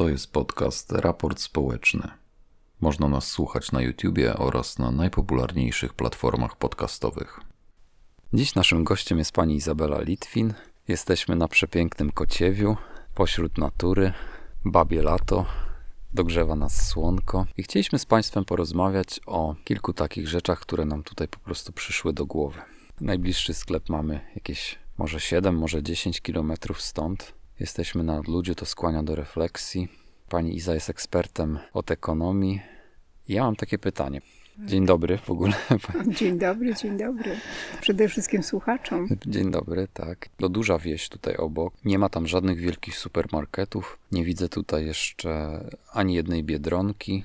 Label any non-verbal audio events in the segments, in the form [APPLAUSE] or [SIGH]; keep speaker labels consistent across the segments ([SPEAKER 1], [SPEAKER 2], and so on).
[SPEAKER 1] To jest podcast Raport Społeczny. Można nas słuchać na YouTubie oraz na najpopularniejszych platformach podcastowych. Dziś naszym gościem jest pani Izabela Litwin. Jesteśmy na przepięknym Kociewiu, pośród natury, babie lato, dogrzewa nas słonko i chcieliśmy z Państwem porozmawiać o kilku takich rzeczach, które nam tutaj po prostu przyszły do głowy. Najbliższy sklep mamy jakieś może 7, może 10 kilometrów stąd. Jesteśmy na odludziu, to skłania do refleksji. Pani Iza jest ekspertem od ekonomii. Ja mam takie pytanie. Dzień dobry w ogóle. [LAUGHS]
[SPEAKER 2] Dzień dobry, dzień dobry. Przede wszystkim słuchaczom.
[SPEAKER 1] Dzień dobry, tak. To duża wieś tutaj obok. Nie ma tam żadnych wielkich supermarketów. Nie widzę tutaj jeszcze ani jednej biedronki.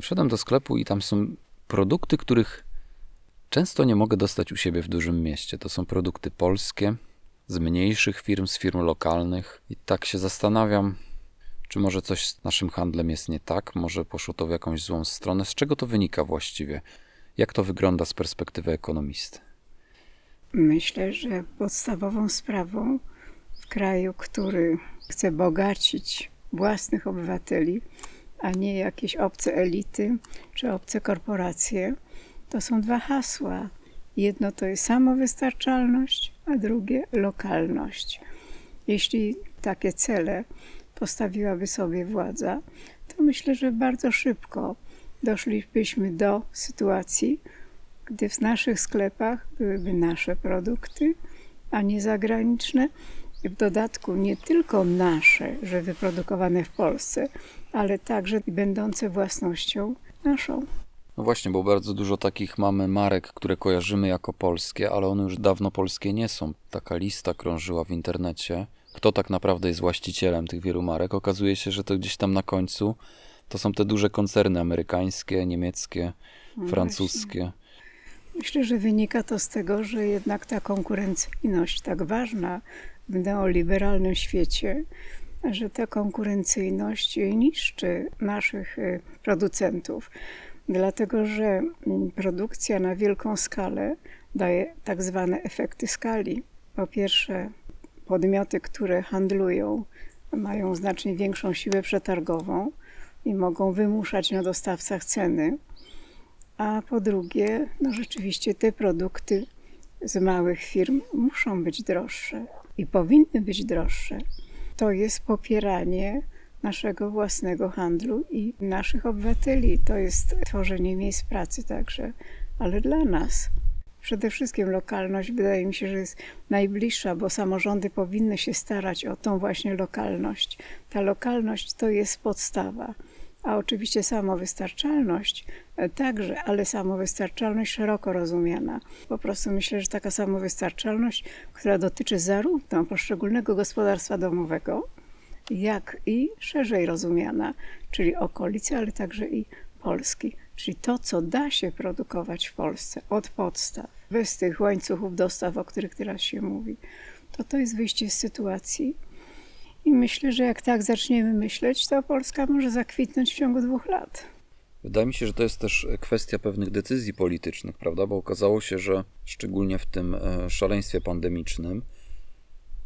[SPEAKER 1] Wszedłem do sklepu i tam są produkty, których często nie mogę dostać u siebie w dużym mieście. To są produkty polskie, z mniejszych firm, z firm lokalnych. I tak się zastanawiam, czy może coś z naszym handlem jest nie tak? Może poszło to w jakąś złą stronę? Z czego to wynika właściwie? Jak to wygląda z perspektywy ekonomisty?
[SPEAKER 2] Myślę, że podstawową sprawą w kraju, który chce bogacić własnych obywateli, a nie jakieś obce elity czy obce korporacje, to są dwa hasła. Jedno to jest samowystarczalność, a drugie lokalność. Jeśli takie cele postawiłaby sobie władza, to myślę, że bardzo szybko doszlibyśmy do sytuacji, gdy w naszych sklepach byłyby nasze produkty, a nie zagraniczne. W dodatku nie tylko nasze, że wyprodukowane w Polsce, ale także będące własnością naszą.
[SPEAKER 1] No właśnie, bo bardzo dużo takich mamy marek, które kojarzymy jako polskie, ale one już dawno polskie nie są. Taka lista krążyła w internecie kto tak naprawdę jest właścicielem tych wielu marek, okazuje się, że to gdzieś tam na końcu to są te duże koncerny amerykańskie, niemieckie, no francuskie. Właśnie.
[SPEAKER 2] Myślę, że wynika to z tego, że jednak ta konkurencyjność tak ważna w neoliberalnym świecie, że ta konkurencyjność niszczy naszych y, producentów, dlatego że mm, produkcja na wielką skalę daje tak zwane efekty skali. Po pierwsze, podmioty, które handlują, mają znacznie większą siłę przetargową i mogą wymuszać na dostawcach ceny. A po drugie, no rzeczywiście te produkty z małych firm muszą być droższe i powinny być droższe. To jest popieranie naszego własnego handlu i naszych obywateli. To jest tworzenie miejsc pracy także, ale dla nas. Przede wszystkim lokalność wydaje mi się, że jest najbliższa, bo samorządy powinny się starać o tą właśnie lokalność. Ta lokalność to jest podstawa. A oczywiście samowystarczalność e, także, ale samowystarczalność szeroko rozumiana. Po prostu myślę, że taka samowystarczalność, która dotyczy zarówno poszczególnego gospodarstwa domowego, jak i szerzej rozumiana, czyli okolicy, ale także i Polski. Czyli to, co da się produkować w Polsce od podstaw, bez tych łańcuchów dostaw, o których teraz się mówi, to to jest wyjście z sytuacji. I myślę, że jak tak zaczniemy myśleć, to Polska może zakwitnąć w ciągu dwóch lat.
[SPEAKER 1] Wydaje mi się, że to jest też kwestia pewnych decyzji politycznych, prawda? Bo okazało się, że szczególnie w tym e, szaleństwie pandemicznym,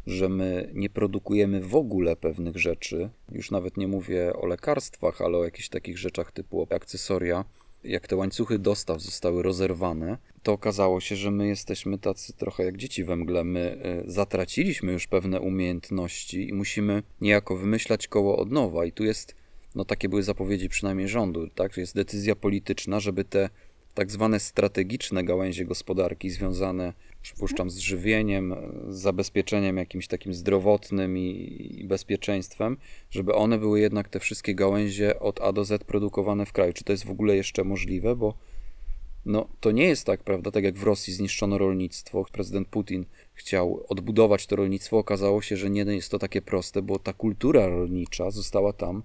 [SPEAKER 1] że my nie produkujemy w ogóle pewnych rzeczy. Już nawet nie mówię o lekarstwach, ale o jakichś takich rzeczach typu akcesoria. Jak te łańcuchy dostaw zostały rozerwane, to okazało się, że my jesteśmy tacy trochę jak dzieci we mgle. My y, zatraciliśmy już pewne umiejętności i musimy niejako wymyślać koło od nowa. I tu jest, no takie były zapowiedzi przynajmniej rządu, tak? Jest decyzja polityczna, żeby te tak zwane strategiczne gałęzie gospodarki związane przypuszczam, z żywieniem, z zabezpieczeniem jakimś takim zdrowotnym i, i, bezpieczeństwem, żeby one były jednak te wszystkie gałęzie od A do Z produkowane w kraju. Czy to jest w ogóle jeszcze możliwe? Bo no, to nie jest tak, prawda? Tak jak w Rosji zniszczono rolnictwo, prezydent Putin chciał odbudować to rolnictwo, okazało się, że nie jest to takie proste, bo ta kultura rolnicza została tam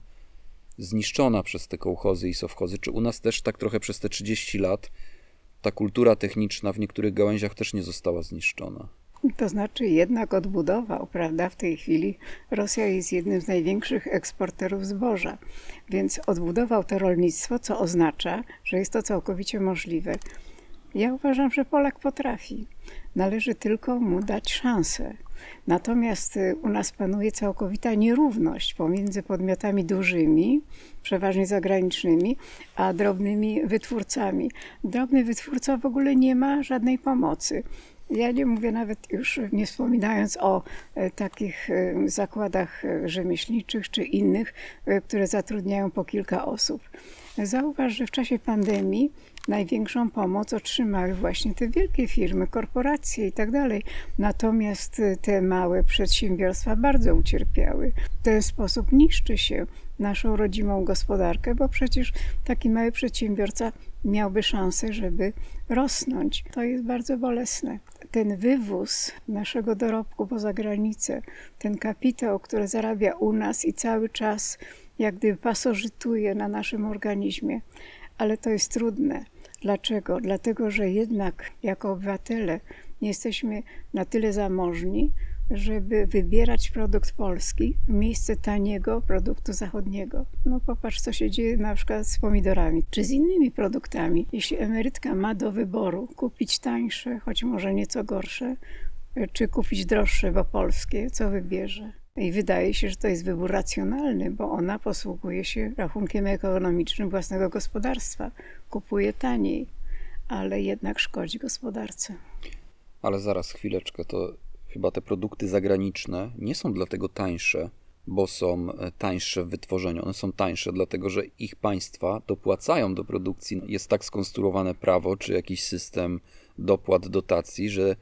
[SPEAKER 1] zniszczona przez te kołchozy i sowchozy. Czy u nas też tak trochę przez te 30 lat ta kultura techniczna w niektórych gałęziach też nie została zniszczona.
[SPEAKER 2] To znaczy jednak odbudował, prawda? W tej chwili Rosja jest jednym z największych eksporterów zboża, więc odbudował to rolnictwo, co oznacza, że jest to całkowicie możliwe. Ja uważam, że Polak potrafi. Należy tylko mu dać szansę. Natomiast y, u nas panuje całkowita nierówność pomiędzy podmiotami dużymi, przeważnie zagranicznymi, a drobnymi wytwórcami. Drobny wytwórca w ogóle nie ma żadnej pomocy. Ja nie mówię nawet już, nie wspominając o e, takich e, zakładach e, rzemieślniczych czy innych, które zatrudniają po kilka osób. Zauważ, że w czasie pandemii największą pomoc otrzymały właśnie te wielkie firmy, korporacje i tak dalej. Natomiast e, te małe przedsiębiorstwa bardzo ucierpiały. W ten sposób niszczy się naszą rodzimą gospodarkę, bo przecież taki mały przedsiębiorca miałby szansę, żeby rosnąć. To jest bardzo bolesne. Ten wywóz naszego dorobku poza granicę, ten kapitał, który zarabia u nas i cały czas jak gdyby pasożytuje na naszym organizmie, ale to jest trudne. Dlaczego? Dlatego, że jednak jako obywatele nie jesteśmy na tyle zamożni, żeby wybierać produkt polski w miejsce taniego produktu zachodniego. No popatrz, co się dzieje na przykład z pomidorami, czy z innymi produktami. Jeśli emerytka ma do wyboru kupić tańsze, choć może nieco gorsze, czy kupić droższe, bo polskie, co wybierze? I wydaje się, że to jest wybór racjonalny, bo ona posługuje się rachunkiem ekonomicznym własnego gospodarstwa. Kupuje taniej, ale jednak szkodzi gospodarce.
[SPEAKER 1] Ale zaraz chwileczkę, to chyba te produkty zagraniczne nie są dlatego tańsze, bo są e, tańsze w wytworzeniu. One są tańsze dlatego, że ich państwa dopłacają do produkcji. Jest tak skonstruowane prawo, czy jakiś system dopłat, dotacji, że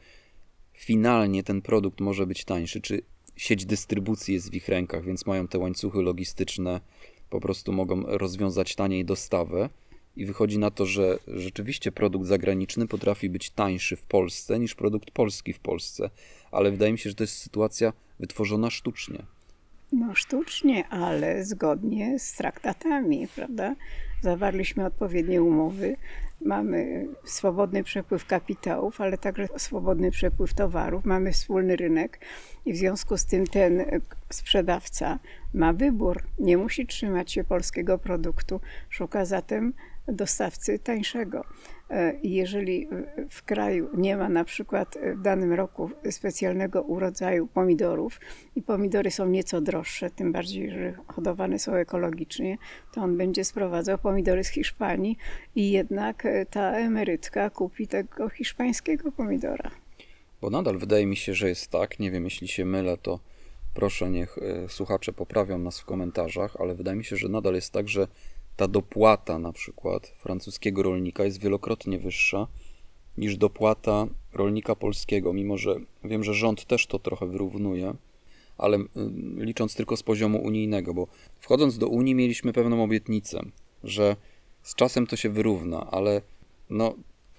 [SPEAKER 1] finalnie ten produkt może być tańszy, czy sieć dystrybucji jest w ich rękach, więc mają te łańcuchy logistyczne, po prostu mogą rozwiązać taniej dostawę. I wychodzi na to, że rzeczywiście produkt zagraniczny potrafi być tańszy w Polsce niż produkt polski w Polsce, ale wydaje mi się, że to jest sytuacja wytworzona sztucznie.
[SPEAKER 2] No sztucznie, ale zgodnie z traktatami, prawda? Zawarliśmy odpowiednie umowy, mamy swobodny przepływ kapitałów, ale także swobodny przepływ towarów, mamy wspólny rynek i w związku z tym ten sprzedawca ma wybór, nie musi trzymać się polskiego produktu, szuka zatem dostawcy tańszego. I jeżeli w kraju nie ma na przykład w danym roku specjalnego urodzaju pomidorów i pomidory są nieco droższe, tym bardziej, że hodowane są ekologicznie, to on będzie sprowadzał pomidory z Hiszpanii i jednak ta emerytka kupi tego hiszpańskiego pomidora.
[SPEAKER 1] Bo nadal wydaje mi się, że jest tak, nie wiem, jeśli się mylę, to proszę niech e, słuchacze poprawią nas w komentarzach, ale wydaje mi się, że nadal jest tak, że ta dopłata na przykład francuskiego rolnika jest wielokrotnie wyższa niż dopłata rolnika polskiego, mimo że wiem, że rząd też to trochę wyrównuje, ale y, licząc tylko z poziomu unijnego, bo wchodząc do Unii mieliśmy pewną obietnicę, że z czasem to się wyrówna, ale no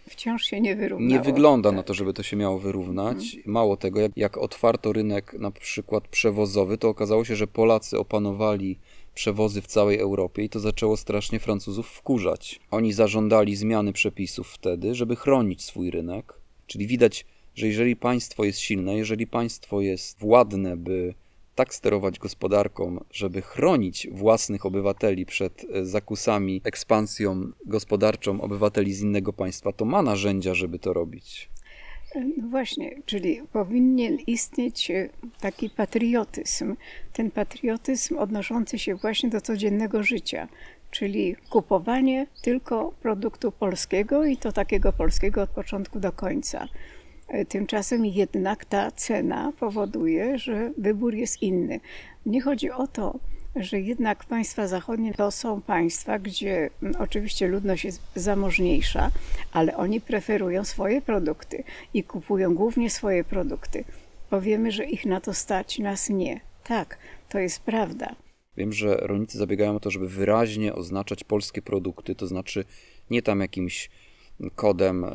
[SPEAKER 2] Wciąż się nie wyrównało.
[SPEAKER 1] nie wygląda na to, żeby to się miało wyrównać. Mało tego, jak, jak otwarto rynek na przykład przewozowy, to okazało się, że Polacy opanowali przewozy w całej Europie i to zaczęło strasznie Francuzów wkurzać. Oni zażądali zmiany przepisów wtedy, żeby chronić swój rynek. Czyli widać, że jeżeli państwo jest silne, jeżeli państwo jest władne, by tak sterować gospodarką, żeby chronić własnych obywateli przed e, zakusami, ekspansją gospodarczą obywateli z innego państwa, to ma narzędzia, żeby to robić.
[SPEAKER 2] No właśnie, czyli powinien istnieć e, taki patriotyzm. Ten patriotyzm odnoszący się właśnie do codziennego życia, czyli kupowanie tylko produktu polskiego i to takiego polskiego od początku do końca. E, Tymczasem jednak ta cena powoduje, że wybór jest inny. Nie chodzi o to, że jednak państwa zachodnie to są państwa, gdzie mm, oczywiście ludność jest zamożniejsza, ale oni preferują swoje produkty i kupują głównie swoje produkty. Powiemy, że ich na to stać, nas nie. Tak, to jest prawda.
[SPEAKER 1] Wiem, że rolnicy zabiegają o to, żeby wyraźnie oznaczać polskie produkty, to znaczy nie tam jakimś kodem e,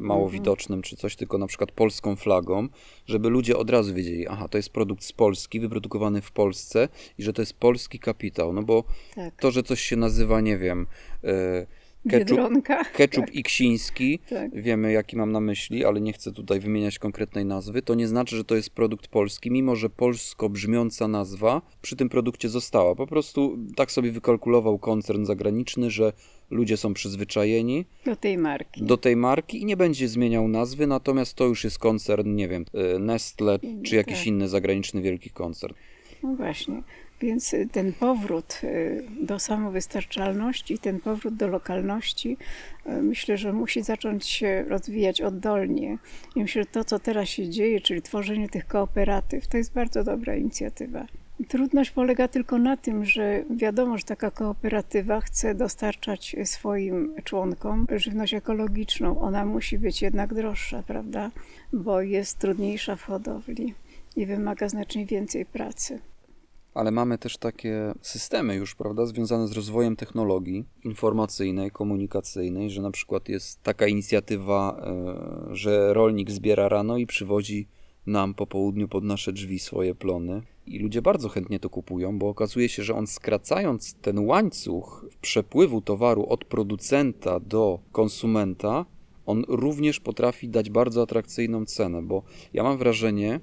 [SPEAKER 1] mało
[SPEAKER 2] Mhm.
[SPEAKER 1] widocznym czy coś, tylko na przykład polską flagą, żeby ludzie od razu wiedzieli, aha, to jest produkt z Polski, wyprodukowany w Polsce i że to jest polski kapitał, no bo
[SPEAKER 2] Tak.
[SPEAKER 1] to, że coś się nazywa, nie wiem, e,
[SPEAKER 2] Biedronka.
[SPEAKER 1] Ketchup [LAUGHS]
[SPEAKER 2] tak,
[SPEAKER 1] iksiński,
[SPEAKER 2] tak.
[SPEAKER 1] wiemy jaki mam na myśli, ale nie chcę tutaj wymieniać konkretnej nazwy, to nie znaczy, że to jest produkt polski, mimo że polsko brzmiąca nazwa przy tym produkcie została. Po prostu tak sobie wykalkulował koncern zagraniczny, że ludzie są przyzwyczajeni
[SPEAKER 2] Do tej marki.
[SPEAKER 1] do tej marki i nie będzie zmieniał nazwy, natomiast to już jest koncern, nie wiem, y, Nestle czy jakiś
[SPEAKER 2] tak.
[SPEAKER 1] inny zagraniczny wielki koncern.
[SPEAKER 2] No właśnie. Więc y, ten powrót y, do samowystarczalności, ten powrót do lokalności, myślę, że musi zacząć się rozwijać oddolnie. I myślę, że to, co teraz się dzieje, czyli tworzenie tych kooperatyw, to jest bardzo dobra inicjatywa. Trudność polega tylko na tym, że wiadomo, że taka kooperatywa chce dostarczać swoim członkom żywność ekologiczną. Ona musi być jednak droższa, prawda? Bo jest trudniejsza w hodowli i wymaga znacznie więcej pracy.
[SPEAKER 1] Ale mamy też takie systemy już, prawda, związane z rozwojem technologii informacyjnej, komunikacyjnej, że na przykład jest taka inicjatywa, e, że rolnik zbiera rano i przywozi nam po południu pod nasze drzwi swoje plony. I ludzie bardzo chętnie to kupują, bo okazuje się, że on skracając ten łańcuch przepływu towaru od producenta do konsumenta, on również potrafi dać bardzo atrakcyjną cenę, bo ja mam wrażenie,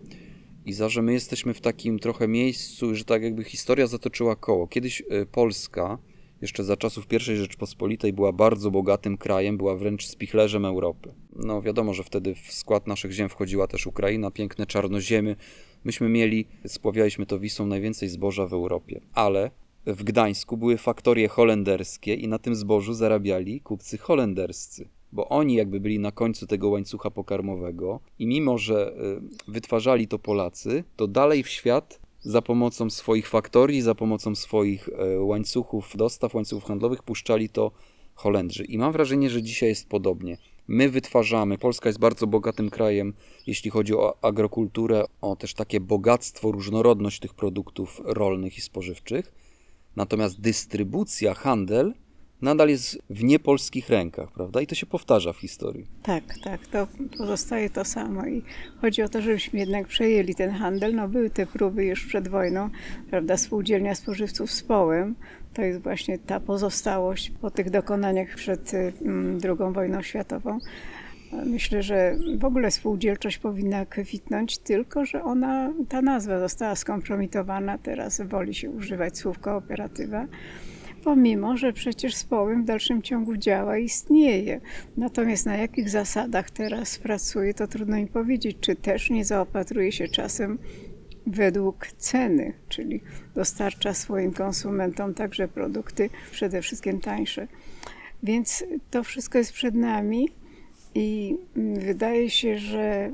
[SPEAKER 1] Iza, że my jesteśmy w takim trochę miejscu, że tak jakby historia zatoczyła koło. Kiedyś y, Polska, jeszcze za czasów I Rzeczpospolitej, była bardzo bogatym krajem, była wręcz spichlerzem Europy. No wiadomo, że wtedy w skład naszych ziem wchodziła też Ukraina, piękne czarnoziemy. Myśmy mieli, spławialiśmy to Wisą, najwięcej zboża w Europie. Ale w Gdańsku były faktorie holenderskie i na tym zbożu zarabiali kupcy holenderscy bo oni jakby byli na końcu tego łańcucha pokarmowego i mimo, że y, wytwarzali to Polacy, to dalej w świat za pomocą swoich faktorii, za pomocą swoich y, łańcuchów dostaw, łańcuchów handlowych puszczali to Holendrzy. I mam wrażenie, że dzisiaj jest podobnie. My wytwarzamy, Polska jest bardzo bogatym krajem, jeśli chodzi o agrokulturę, o też takie bogactwo, różnorodność tych produktów rolnych i spożywczych. Natomiast dystrybucja, handel nadal jest w niepolskich rękach, prawda? I to się powtarza w historii.
[SPEAKER 2] Tak, tak, to pozostaje to samo i chodzi o to, żebyśmy jednak przejęli ten handel. No były te próby już przed wojną, prawda, spółdzielnia spożywców z Połem, to jest właśnie ta pozostałość po tych dokonaniach przed mm, II wojną światową. Myślę, że w ogóle spółdzielczość powinna kwitnąć, tylko że ona, ta nazwa została skompromitowana, teraz woli się używać słów kooperatywa pomimo że przecież Społem w dalszym ciągu działa i istnieje. Natomiast na jakich zasadach teraz pracuje, to trudno mi powiedzieć. Czy też nie zaopatruje się czasem według ceny, czyli dostarcza swoim konsumentom także produkty przede wszystkim tańsze. Więc to wszystko jest przed nami i wydaje się, że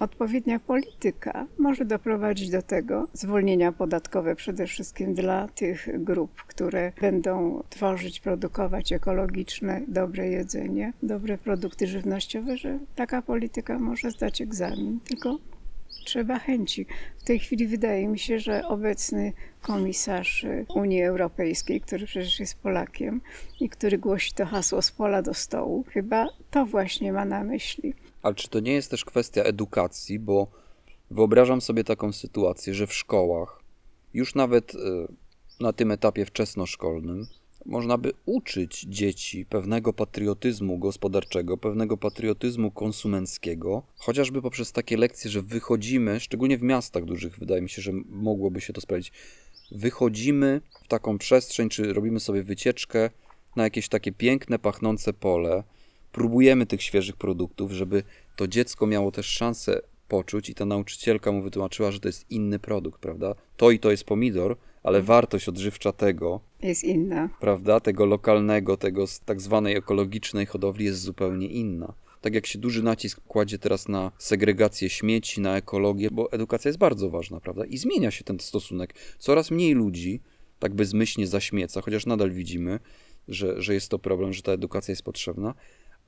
[SPEAKER 2] Odpowiednia polityka może doprowadzić do tego zwolnienia podatkowe przede wszystkim dla tych grup, które będą tworzyć, produkować ekologiczne, dobre jedzenie, dobre produkty żywnościowe, że taka polityka może zdać egzamin, tylko trzeba chęci. W tej chwili wydaje mi się, że obecny komisarz Unii Europejskiej, który przecież jest Polakiem i który głosi to hasło z pola do stołu, chyba to właśnie ma na myśli.
[SPEAKER 1] Ale czy to nie jest też kwestia edukacji, bo wyobrażam sobie taką sytuację, że w szkołach, już nawet y, na tym etapie wczesnoszkolnym, można by uczyć dzieci pewnego patriotyzmu gospodarczego, pewnego patriotyzmu konsumenckiego, chociażby poprzez takie lekcje, że wychodzimy, szczególnie w miastach dużych, wydaje mi się, że mogłoby się to sprawdzić, wychodzimy w taką przestrzeń, czy robimy sobie wycieczkę na jakieś takie piękne, pachnące pole, próbujemy tych świeżych produktów, żeby to dziecko miało też szansę poczuć i ta nauczycielka mu wytłumaczyła, że to jest inny produkt, prawda? To i to jest pomidor, ale wartość odżywcza tego
[SPEAKER 2] jest inna.
[SPEAKER 1] Prawda? Tego lokalnego, tego z tak zwanej ekologicznej hodowli jest zupełnie inna. Tak jak się duży nacisk kładzie teraz na segregację śmieci, na ekologię, bo edukacja jest bardzo ważna, prawda? I zmienia się ten stosunek. Coraz mniej ludzi tak bezmyślnie zaśmieca, chociaż nadal widzimy, że, że jest to problem, że ta edukacja jest potrzebna,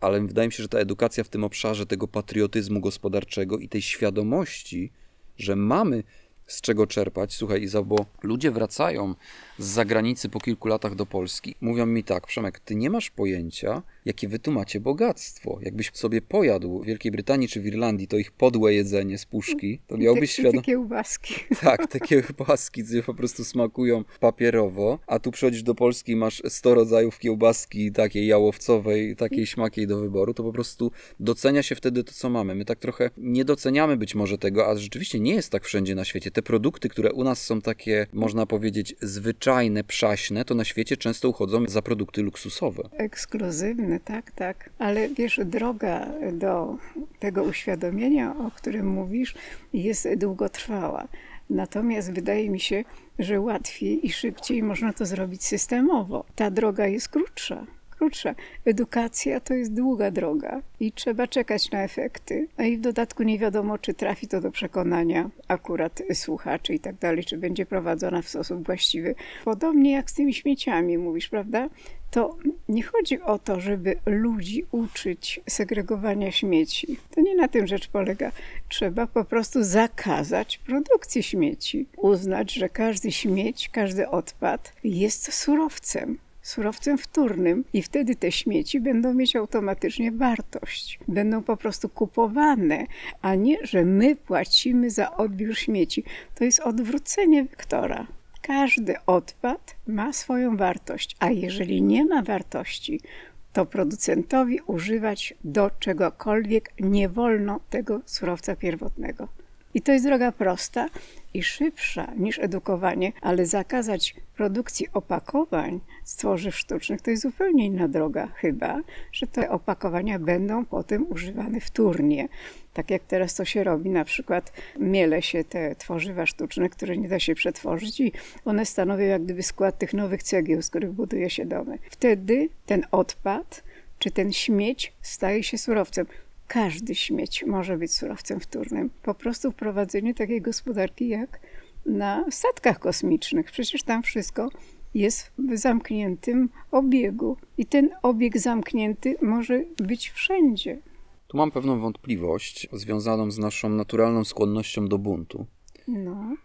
[SPEAKER 1] ale wydaje mi się, że ta edukacja w tym obszarze tego patriotyzmu gospodarczego i tej świadomości, że mamy z czego czerpać. Słuchaj, Iza, bo ludzie wracają z zagranicy po kilku latach do Polski. Mówią mi tak, Przemek, ty nie masz pojęcia, jakie wy tu macie bogactwo. Jakbyś sobie pojadł w Wielkiej Brytanii czy w Irlandii to ich podłe jedzenie z puszki, to miałbyś
[SPEAKER 2] te,
[SPEAKER 1] świadomość...
[SPEAKER 2] Takie kiełbaski. [LAUGHS]
[SPEAKER 1] Tak, takie kiełbaski, które po prostu smakują papierowo, a tu przychodzisz do Polski i masz 100 rodzajów kiełbaski takiej jałowcowej, takiej śmakiej do wyboru, to po prostu docenia się wtedy to, co mamy. My tak trochę nie doceniamy być może tego, a rzeczywiście nie jest tak wszędzie na świecie. Te produkty, które u nas są takie, można powiedzieć, zwyczajne, przaśne, to na świecie często uchodzą za produkty luksusowe.
[SPEAKER 2] Ekskluzywne, tak, tak. Ale wiesz, droga do tego uświadomienia, o którym mówisz, jest długotrwała. Natomiast wydaje mi się, że łatwiej i szybciej można to zrobić systemowo. Ta droga jest krótsza. Krótsza. Edukacja to jest długa droga i trzeba czekać na efekty. A i w dodatku nie wiadomo, czy trafi to do przekonania akurat słuchaczy i tak dalej, czy będzie prowadzona w sposób właściwy. Podobnie jak z tymi śmieciami, mówisz, prawda? To nie chodzi o to, żeby ludzi uczyć segregowania śmieci. To nie na tym rzecz polega. Trzeba po prostu zakazać produkcji śmieci. Uznać, że każdy śmieć, każdy odpad jest surowcem. Surowcem wtórnym, i wtedy te śmieci będą mieć automatycznie wartość. Będą po prostu kupowane, a nie, że my płacimy za odbiór śmieci. To jest odwrócenie wektora. Każdy odpad ma swoją wartość, a jeżeli nie ma wartości, to producentowi używać do czegokolwiek nie wolno tego surowca pierwotnego. I to jest droga prosta i szybsza niż edukowanie, ale zakazać produkcji opakowań z tworzyw sztucznych to jest zupełnie inna droga, chyba, że te opakowania będą potem używane wtórnie. Tak jak teraz to się robi, na przykład miele się te tworzywa sztuczne, które nie da się przetworzyć i one stanowią jak gdyby skład tych nowych cegieł, z których buduje się domy. Wtedy ten odpad czy ten śmieć staje się surowcem każdy śmieć może być surowcem wtórnym. Po prostu wprowadzenie takiej gospodarki jak na statkach kosmicznych. Przecież tam wszystko jest w zamkniętym obiegu. I ten obieg zamknięty może być wszędzie.
[SPEAKER 1] Tu mam pewną wątpliwość związaną z naszą naturalną skłonnością do buntu.
[SPEAKER 2] No.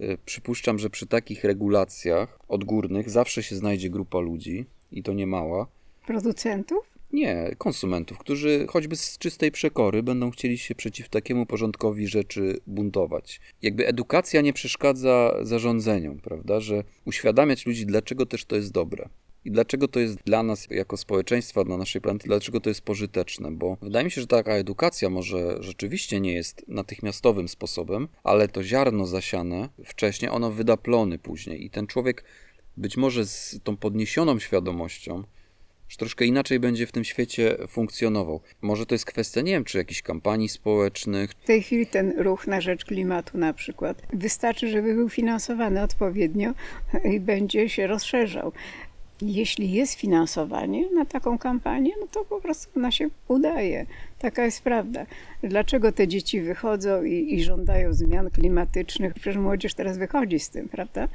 [SPEAKER 1] Y, przypuszczam, że przy takich regulacjach odgórnych zawsze się znajdzie grupa ludzi, i to nie mała.
[SPEAKER 2] Producentów?
[SPEAKER 1] Nie, konsumentów, którzy choćby z czystej przekory będą chcieli się przeciw takiemu porządkowi rzeczy buntować. Jakby edukacja nie przeszkadza zarządzeniom, prawda? Że uświadamiać ludzi, dlaczego też to jest dobre. I dlaczego to jest dla nas, jako społeczeństwa, dla naszej planety, dlaczego to jest pożyteczne? Bo wydaje mi się, że taka edukacja może rzeczywiście nie jest natychmiastowym sposobem, ale to ziarno zasiane wcześniej, ono wyda plony później. I ten człowiek być może z tą podniesioną świadomością, że troszkę inaczej będzie w tym świecie funkcjonował. Może to jest kwestia, nie wiem, czy jakichś kampanii społecznych.
[SPEAKER 2] W tej chwili ten ruch na rzecz klimatu na przykład. Wystarczy, żeby był finansowany odpowiednio i będzie się rozszerzał. Jeśli jest finansowanie na taką kampanię, no to po prostu ona się udaje. Taka jest prawda. Dlaczego te dzieci wychodzą i, i żądają zmian klimatycznych? Przecież młodzież teraz wychodzi z tym, prawda?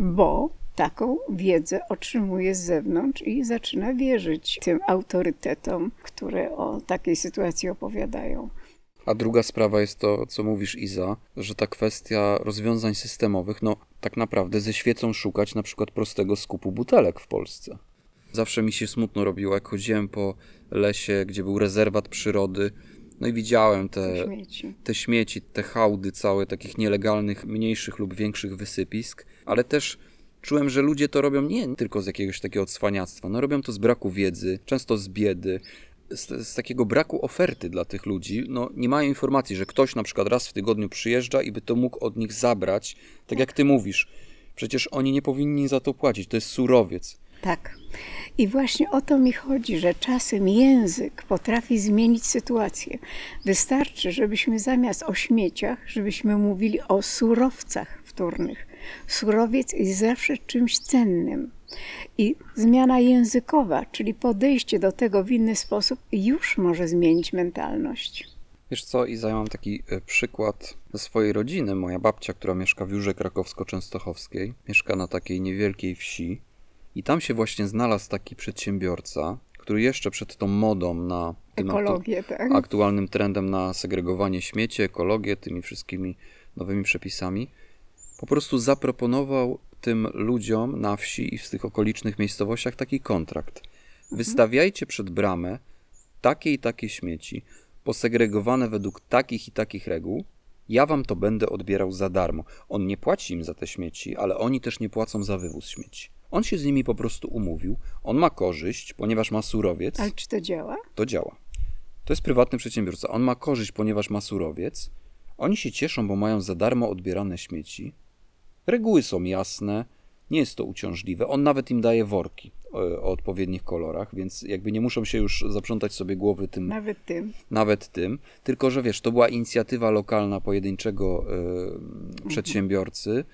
[SPEAKER 2] Bo taką wiedzę otrzymuje z zewnątrz i zaczyna wierzyć tym autorytetom, które o takiej sytuacji opowiadają.
[SPEAKER 1] A druga sprawa jest to, co mówisz, Iza, że ta kwestia rozwiązań systemowych, no tak naprawdę ze świecą szukać na przykład prostego skupu butelek w Polsce. Zawsze mi się smutno robiło, jak chodziłem po lesie, gdzie był rezerwat przyrody, no i widziałem te
[SPEAKER 2] śmieci.
[SPEAKER 1] te, śmieci, te hałdy całe takich nielegalnych, mniejszych lub większych wysypisk, ale też czułem, że ludzie to robią nie tylko z jakiegoś takiego cwaniactwa, no robią to z braku wiedzy, często z biedy, z, z, takiego braku oferty dla tych ludzi, no nie mają informacji, że ktoś na przykład raz w tygodniu przyjeżdża i by to mógł od nich zabrać, tak jak ty mówisz. Przecież oni nie powinni za to płacić, to jest surowiec.
[SPEAKER 2] Tak. I właśnie o to mi chodzi, że czasem język potrafi zmienić sytuację. Wystarczy, żebyśmy zamiast o śmieciach, żebyśmy mówili o surowcach wtórnych. Surowiec jest zawsze czymś cennym. I zmiana językowa, czyli podejście do tego w inny sposób, już może zmienić mentalność.
[SPEAKER 1] Wiesz co, Iza, ja mam taki e, przykład ze swojej rodziny. Moja babcia, która mieszka w Jurze Krakowsko-Częstochowskiej, mieszka na takiej niewielkiej wsi i tam się właśnie znalazł taki przedsiębiorca, który jeszcze przed tą modą na
[SPEAKER 2] ekologię,
[SPEAKER 1] aktu
[SPEAKER 2] tak?
[SPEAKER 1] aktualnym trendem na segregowanie śmieci, ekologię, tymi wszystkimi nowymi przepisami, po prostu zaproponował tym ludziom na wsi i w tych okolicznych miejscowościach taki kontrakt. Wystawiajcie przed bramę takie i takie śmieci, posegregowane według takich i takich reguł. Ja wam to będę odbierał za darmo. On nie płaci im za te śmieci, ale oni też nie płacą za wywóz śmieci. On się z nimi po prostu umówił. On ma korzyść, ponieważ ma surowiec.
[SPEAKER 2] Ale czy to działa?
[SPEAKER 1] To działa. To jest prywatny przedsiębiorca. On ma korzyść, ponieważ ma surowiec. Oni się cieszą, bo mają za darmo odbierane śmieci. Reguły są jasne, nie jest to uciążliwe. On nawet im daje worki o, o odpowiednich kolorach, więc jakby nie muszą się już zaprzątać sobie głowy tym,
[SPEAKER 2] Nawet tym.
[SPEAKER 1] nawet tym. Tylko, że wiesz, to była inicjatywa lokalna pojedynczego y, przedsiębiorcy.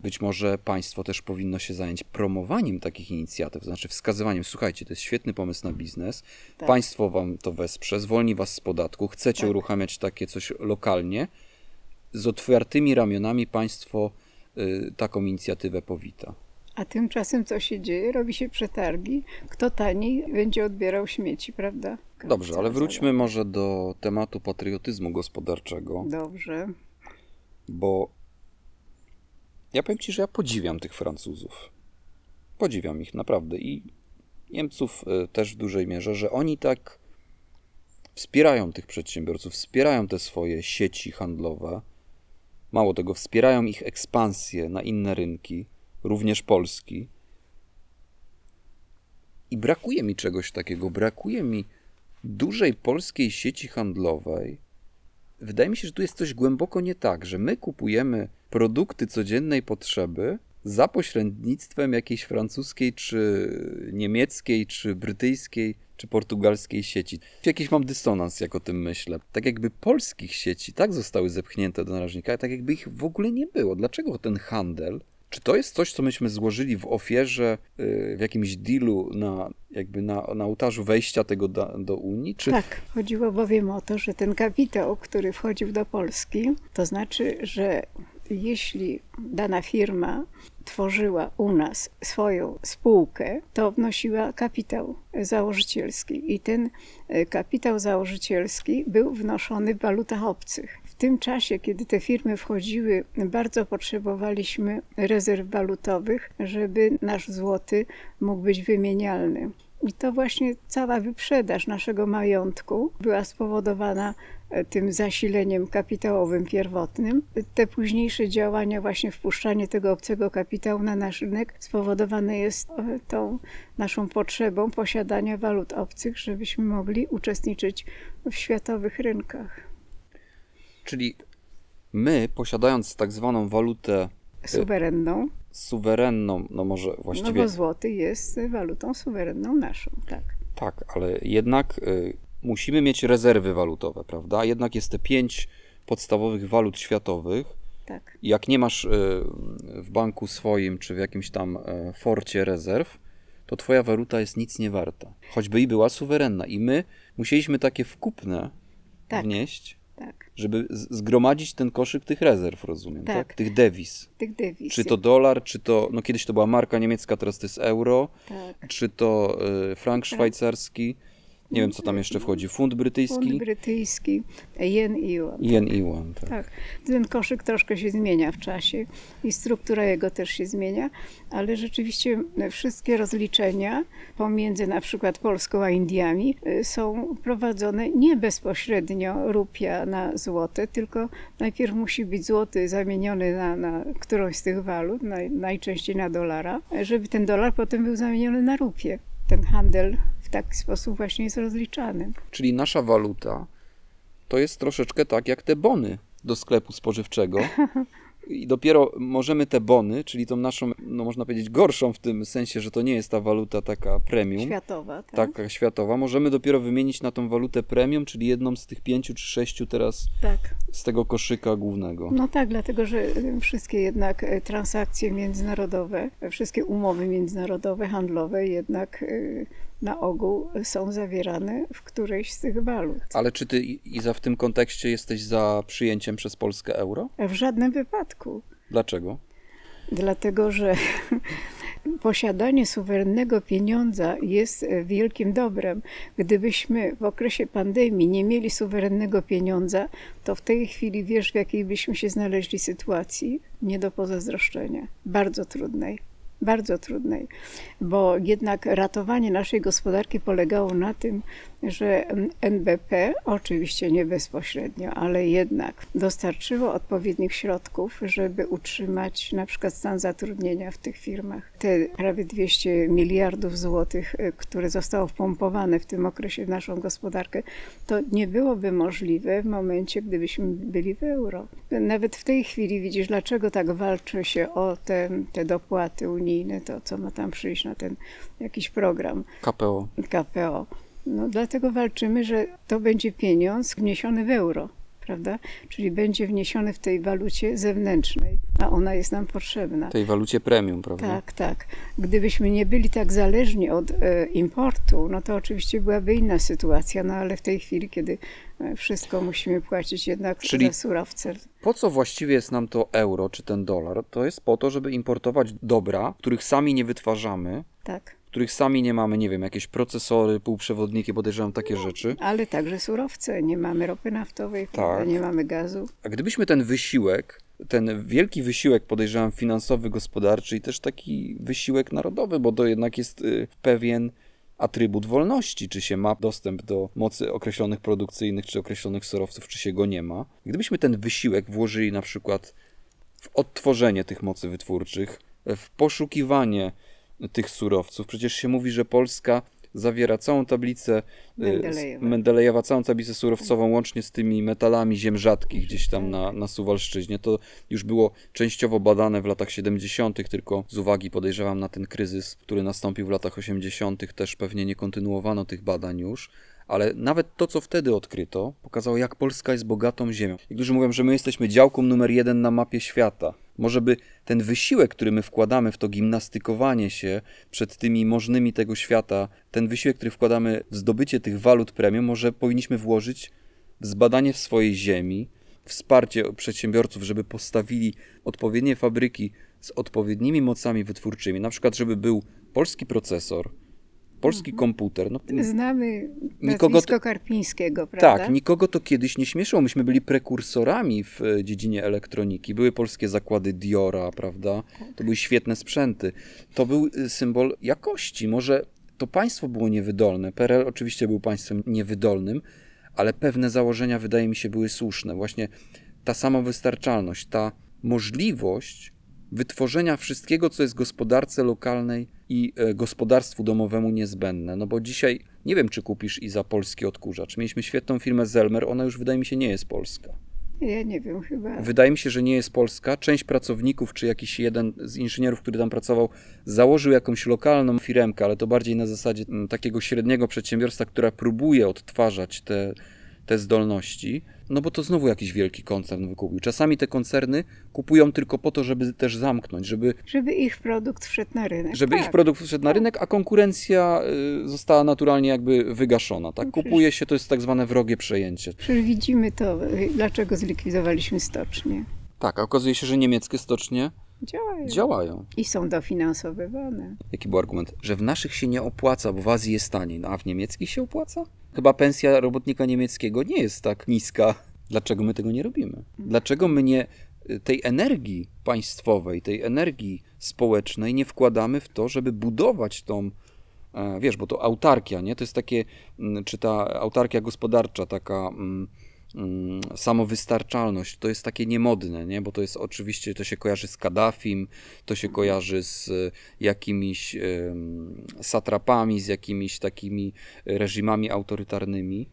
[SPEAKER 1] Być może państwo też powinno się zająć promowaniem takich inicjatyw, to znaczy wskazywaniem, słuchajcie, to jest świetny pomysł na biznes,
[SPEAKER 2] Tak.
[SPEAKER 1] państwo wam to wesprze, zwolni was z podatku, chcecie
[SPEAKER 2] Tak.
[SPEAKER 1] uruchamiać takie coś lokalnie, z otwartymi ramionami państwo y, taką inicjatywę powita.
[SPEAKER 2] A tymczasem co się dzieje? Robi się przetargi. Kto taniej będzie odbierał śmieci, prawda?
[SPEAKER 1] Dobrze,
[SPEAKER 2] Cała
[SPEAKER 1] ale wróćmy może do tematu patriotyzmu gospodarczego.
[SPEAKER 2] Dobrze.
[SPEAKER 1] bo ja powiem ci, że ja podziwiam tych Francuzów. Podziwiam ich naprawdę i Niemców y, też w dużej mierze, że oni tak wspierają tych przedsiębiorców, wspierają te swoje sieci handlowe. Mało tego, wspierają ich ekspansję na inne rynki, również Polski. I brakuje mi czegoś takiego, brakuje mi dużej polskiej sieci handlowej, wydaje mi się, że tu jest coś głęboko nie tak, że my kupujemy produkty codziennej potrzeby za pośrednictwem jakiejś francuskiej, czy niemieckiej, czy brytyjskiej, czy portugalskiej sieci. Jakiś mam dysonans, jak o tym myślę. Tak jakby polskich sieci tak zostały zepchnięte do narożnika, a tak jakby ich w ogóle nie było. Dlaczego ten handel? Czy to jest coś, co myśmy złożyli w ofierze, yy, w jakimś dealu na, jakby na, na ołtarzu wejścia tego do, do Unii? Czy,
[SPEAKER 2] Tak, chodziło bowiem o to, że ten kapitał, który wchodził do Polski, to znaczy, że jeśli dana firma tworzyła u nas swoją spółkę, to wnosiła kapitał założycielski i ten e, kapitał założycielski był wnoszony w walutach obcych. W tym czasie, kiedy te firmy wchodziły, bardzo potrzebowaliśmy rezerw walutowych, żeby nasz złoty mógł być wymienialny. I to właśnie cała wyprzedaż naszego majątku była spowodowana tym zasileniem kapitałowym pierwotnym. Te późniejsze działania, właśnie wpuszczanie tego obcego kapitału na nasz rynek, spowodowane jest e, tą naszą potrzebą posiadania walut obcych, żebyśmy mogli uczestniczyć w światowych rynkach.
[SPEAKER 1] Czyli my, posiadając tak zwaną walutę
[SPEAKER 2] Suwerenną,
[SPEAKER 1] suwerenną, no może
[SPEAKER 2] no
[SPEAKER 1] właściwie
[SPEAKER 2] bo złoty jest walutą suwerenną naszą, tak.
[SPEAKER 1] tak, ale jednak musimy mieć rezerwy walutowe, prawda? Jednak jest te pięć podstawowych walut światowych.
[SPEAKER 2] Tak.
[SPEAKER 1] Jak nie masz y, w banku swoim czy w jakimś tam y, forcie rezerw, to twoja waluta jest nic nie warta. Choćby i była suwerenna. I my musieliśmy takie wkupne
[SPEAKER 2] Tak.
[SPEAKER 1] wnieść,
[SPEAKER 2] Tak,
[SPEAKER 1] żeby zgromadzić ten koszyk tych rezerw, rozumiem, tak?
[SPEAKER 2] Tak.
[SPEAKER 1] Tych dewiz.
[SPEAKER 2] tych dewiz.
[SPEAKER 1] Czy to dolar, czy to, no kiedyś to była marka niemiecka, teraz to jest euro,
[SPEAKER 2] Tak.
[SPEAKER 1] czy to y, frank szwajcarski, nie wiem co tam jeszcze wchodzi, fund brytyjski,
[SPEAKER 2] Fund brytyjski, jen i yuan.
[SPEAKER 1] jen i yuan, tak.
[SPEAKER 2] Tak, ten koszyk troszkę się zmienia w czasie i struktura jego też się zmienia, ale rzeczywiście wszystkie rozliczenia pomiędzy na przykład Polską a Indiami y, są prowadzone nie bezpośrednio rupia na złote, tylko najpierw musi być złoty zamieniony na, na którąś z tych walut, naj, najczęściej na dolara, żeby ten dolar potem był zamieniony na rupię. Ten handel w taki sposób właśnie jest rozliczany.
[SPEAKER 1] Czyli nasza waluta to jest troszeczkę tak jak te bony do sklepu spożywczego. I dopiero możemy te bony, czyli tą naszą, no można powiedzieć, gorszą w tym sensie, że to nie jest ta waluta taka premium,
[SPEAKER 2] Światowa, tak?
[SPEAKER 1] taka światowa, możemy dopiero wymienić na tą walutę premium, czyli jedną z tych pięciu czy sześciu teraz
[SPEAKER 2] tak.
[SPEAKER 1] z tego koszyka głównego.
[SPEAKER 2] No tak, dlatego że wszystkie jednak y, transakcje międzynarodowe, y, wszystkie umowy międzynarodowe, handlowe jednak y, na ogół są zawierane w którejś z tych walut.
[SPEAKER 1] Ale czy ty, Iza, w tym kontekście jesteś za przyjęciem przez Polskę euro?
[SPEAKER 2] W żadnym wypadku.
[SPEAKER 1] Dlaczego?
[SPEAKER 2] Dlatego, że [LAUGHS] posiadanie suwerennego pieniądza jest wielkim dobrem. Gdybyśmy w okresie pandemii nie mieli suwerennego pieniądza, to w tej chwili wiesz, w jakiej byśmy się znaleźli sytuacji? Nie do pozazdroszczenia. Bardzo trudnej. Bardzo trudnej, bo jednak ratowanie naszej gospodarki polegało na tym, że NBP, oczywiście nie bezpośrednio, ale jednak dostarczyło odpowiednich środków, żeby utrzymać na przykład stan zatrudnienia w tych firmach. Te prawie 200 miliardów złotych, y, które zostało wpompowane w tym okresie w naszą gospodarkę, to nie byłoby możliwe w momencie, gdybyśmy byli w euro. Nawet w tej chwili widzisz, dlaczego tak walczy się o te, te dopłaty unijne, to co ma tam przyjść na ten jakiś program
[SPEAKER 1] KPO.
[SPEAKER 2] KPO. No dlatego walczymy, że to będzie pieniądz wniesiony w euro, prawda? Czyli będzie wniesiony w tej walucie zewnętrznej, a ona jest nam potrzebna.
[SPEAKER 1] Tej walucie premium, prawda?
[SPEAKER 2] Tak, tak. Gdybyśmy nie byli tak zależni od e, importu, no to oczywiście byłaby inna sytuacja, no ale w tej chwili, kiedy e, wszystko musimy płacić jednak
[SPEAKER 1] Czyli-
[SPEAKER 2] za surowce.
[SPEAKER 1] Po co właściwie jest nam to euro czy ten dolar? To jest po to, żeby importować dobra, których sami nie wytwarzamy,
[SPEAKER 2] Tak,
[SPEAKER 1] których sami nie mamy, nie wiem, jakieś procesory, półprzewodniki, podejrzewam takie rzeczy.
[SPEAKER 2] ale także surowce. Nie mamy ropy naftowej?
[SPEAKER 1] Tak.
[SPEAKER 2] nie mamy gazu.
[SPEAKER 1] A gdybyśmy ten wysiłek, ten wielki wysiłek, podejrzewam, finansowy, gospodarczy i też taki wysiłek narodowy, bo to jednak jest y, pewien atrybut wolności, czy się ma dostęp do mocy określonych produkcyjnych, czy określonych surowców, czy się go nie ma. Gdybyśmy ten wysiłek włożyli na przykład w odtworzenie tych mocy wytwórczych, w poszukiwanie tych surowców, przecież się mówi, że Polska zawiera całą tablicę y,
[SPEAKER 2] Mendelejewa.
[SPEAKER 1] Mendelejewa, całą tablicę surowcową, łącznie z tymi metalami ziem rzadkich gdzieś tam na, na Suwalszczyźnie. To już było częściowo badane w latach 70., tylko z uwagi podejrzewam na ten kryzys, który nastąpił w latach 80., też pewnie nie kontynuowano tych badań już. Ale nawet to, co wtedy odkryto, pokazało, jak Polska jest bogatą ziemią. Niektórzy mówią, że my jesteśmy działką numer jeden na mapie świata. Może by ten wysiłek, który my wkładamy w to gimnastykowanie się przed tymi możnymi tego świata, ten wysiłek, który wkładamy w zdobycie tych walut premium, może powinniśmy włożyć w zbadanie w swojej ziemi, wsparcie przedsiębiorców, żeby postawili odpowiednie fabryki z odpowiednimi mocami wytwórczymi. Na przykład, żeby był polski procesor, polski komputer. No,
[SPEAKER 2] Znamy
[SPEAKER 1] Nikogo
[SPEAKER 2] nazwisko Karpińskiego, prawda?
[SPEAKER 1] tak, nikogo to kiedyś nie śmieszyło. Myśmy byli prekursorami w e, dziedzinie elektroniki. Były polskie zakłady Diora, prawda? To były świetne sprzęty. To był y, symbol jakości. Może to państwo było niewydolne. PRL oczywiście był państwem niewydolnym, ale pewne założenia, wydaje mi się, były słuszne. Właśnie ta samowystarczalność, ta możliwość wytworzenia wszystkiego, co jest gospodarce lokalnej i e, gospodarstwu domowemu niezbędne. No bo dzisiaj nie wiem, czy kupisz i za polski odkurzacz. Mieliśmy świetną firmę Zelmer, ona już wydaje mi się nie jest polska.
[SPEAKER 2] Ja nie wiem, chyba.
[SPEAKER 1] Wydaje mi się, że nie jest polska. Część pracowników, czy jakiś jeden z inżynierów, który tam pracował, założył jakąś lokalną firmkę, ale to bardziej na zasadzie mm, takiego średniego przedsiębiorstwa, która próbuje odtwarzać te, te zdolności. No bo to znowu jakiś wielki koncern wykupił. Czasami te koncerny kupują tylko po to, żeby też zamknąć, żeby,
[SPEAKER 2] Żeby ich produkt wszedł na rynek.
[SPEAKER 1] żeby
[SPEAKER 2] tak.
[SPEAKER 1] ich produkt wszedł na rynek, a konkurencja y, została naturalnie jakby wygaszona. Tak?
[SPEAKER 2] No
[SPEAKER 1] Kupuje się, to jest tak zwane wrogie przejęcie.
[SPEAKER 2] Przecież widzimy to, dlaczego zlikwidowaliśmy stocznie.
[SPEAKER 1] Tak, a okazuje się, że niemieckie stocznie
[SPEAKER 2] Działają.
[SPEAKER 1] działają.
[SPEAKER 2] I są dofinansowywane.
[SPEAKER 1] Jaki był argument? Że w naszych się nie opłaca, bo w Azji jest taniej, no a w niemieckich się opłaca? Chyba pensja robotnika niemieckiego nie jest tak niska. Dlaczego my tego nie robimy? Dlaczego my nie tej energii państwowej, tej energii społecznej nie wkładamy w to, żeby budować tą, e, wiesz, bo to autarkia, nie? To jest takie, mm, czy ta autarkia gospodarcza, taka mm, samowystarczalność, to jest takie niemodne, nie? Bo to jest oczywiście, to się kojarzy z Kaddafim, to się kojarzy z e, jakimiś satrapami, z jakimiś takimi reżimami autorytarnymi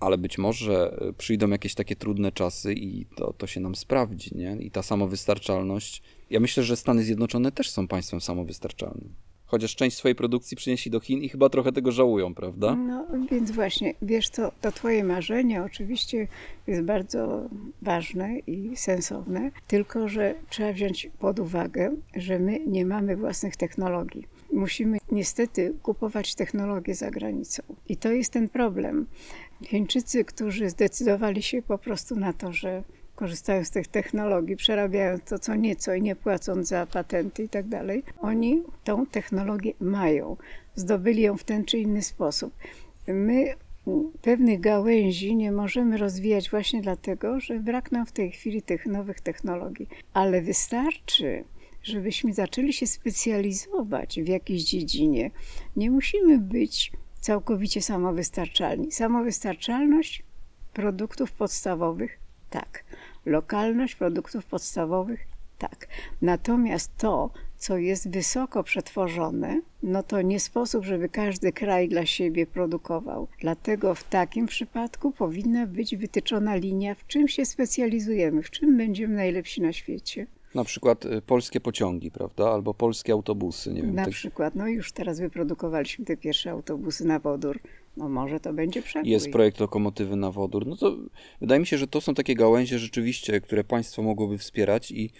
[SPEAKER 1] ale być może e, przyjdą jakieś takie trudne czasy i to, to się nam sprawdzi, nie? I ta samowystarczalność. Ja myślę, że Stany Zjednoczone też są państwem samowystarczalnym. Chociaż część swojej produkcji przynieśli do Chin i chyba trochę tego żałują, prawda?
[SPEAKER 2] No więc właśnie, wiesz, to, to twoje marzenie oczywiście jest bardzo ważne i sensowne, tylko że trzeba wziąć pod uwagę, że my nie mamy własnych technologii. Musimy niestety kupować technologię za granicą. I to jest ten problem. Chińczycy, którzy zdecydowali się po prostu na to, że korzystają z tych technologii, przerabiają to co nieco i nie płacąc za patenty i tak dalej, oni tą technologię mają. Zdobyli ją w ten czy inny sposób. My pewnych gałęzi nie możemy rozwijać właśnie dlatego, że brak nam w tej chwili tych nowych technologii. Ale wystarczy, żebyśmy zaczęli się specjalizować w jakiejś dziedzinie, nie musimy być całkowicie samowystarczalni. Samowystarczalność produktów podstawowych tak. Lokalność produktów podstawowych tak. Natomiast to, co jest wysoko przetworzone, no to nie sposób, żeby każdy kraj dla siebie produkował. Dlatego w takim przypadku powinna być wytyczona linia, w czym się specjalizujemy, w czym będziemy najlepsi na świecie.
[SPEAKER 1] Na przykład y, polskie pociągi, prawda? Albo polskie autobusy, nie wiem.
[SPEAKER 2] Na
[SPEAKER 1] tak-
[SPEAKER 2] przykład, no już teraz wyprodukowaliśmy te pierwsze autobusy na wodór. No może to będzie przebój.
[SPEAKER 1] Jest projekt lokomotywy na wodór. No to wydaje mi się, że to są takie gałęzie rzeczywiście, które państwo mogłoby wspierać i,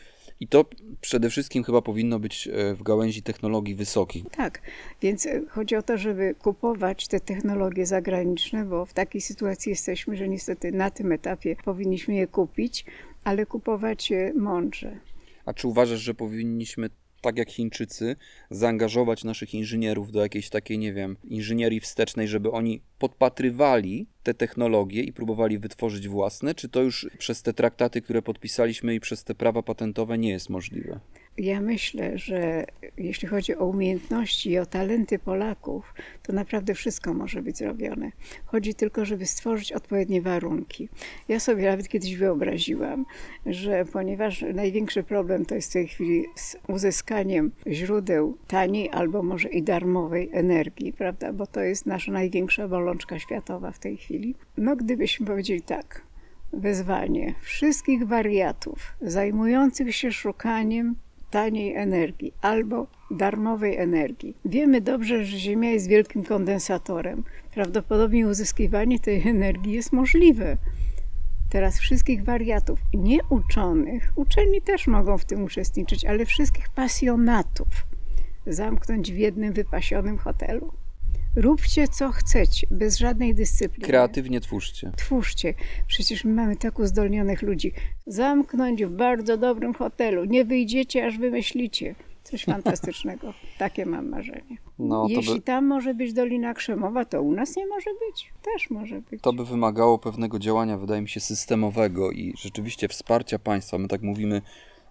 [SPEAKER 1] i to przede wszystkim chyba powinno być e, w gałęzi technologii wysokich.
[SPEAKER 2] Tak, więc e, chodzi o to, żeby kupować te technologie zagraniczne, bo w takiej sytuacji jesteśmy, że niestety na tym etapie powinniśmy je kupić, ale kupować je mądrze.
[SPEAKER 1] A czy uważasz, że powinniśmy, tak jak Chińczycy, zaangażować naszych inżynierów do jakiejś takiej, nie wiem, inżynierii wstecznej, żeby oni podpatrywali te technologie i próbowali wytworzyć własne? Czy to już przez te traktaty, które podpisaliśmy i przez te prawa patentowe nie jest możliwe?
[SPEAKER 2] Ja myślę, że jeśli chodzi o umiejętności i o talenty Polaków, to naprawdę wszystko może być zrobione. Chodzi tylko, żeby stworzyć odpowiednie warunki. Ja sobie nawet kiedyś wyobraziłam, że ponieważ największy problem to jest w tej chwili z uzyskaniem źródeł taniej albo może i darmowej energii, prawda? Bo to jest nasza największa bolączka światowa w tej chwili. No, gdybyśmy powiedzieli tak, wezwanie wszystkich wariatów zajmujących się szukaniem taniej energii albo darmowej energii. Wiemy dobrze, że Ziemia jest wielkim kondensatorem. Prawdopodobnie uzyskiwanie tej energii jest możliwe. Teraz wszystkich wariatów, nie uczonych, uczeni też mogą w tym uczestniczyć, ale wszystkich pasjonatów zamknąć w jednym wypasionym hotelu. Róbcie co chcecie, bez żadnej dyscypliny.
[SPEAKER 1] Kreatywnie twórzcie.
[SPEAKER 2] Twórzcie. Przecież my mamy tak uzdolnionych ludzi. Zamknąć w bardzo dobrym hotelu. Nie wyjdziecie, aż wymyślicie. Coś [LAUGHS] fantastycznego. Takie mam marzenie.
[SPEAKER 1] No,
[SPEAKER 2] Jeśli
[SPEAKER 1] by,
[SPEAKER 2] tam może być Dolina Krzemowa, to u nas nie może być. Też może być.
[SPEAKER 1] to by wymagało pewnego działania, wydaje mi się, systemowego i rzeczywiście wsparcia państwa. My tak mówimy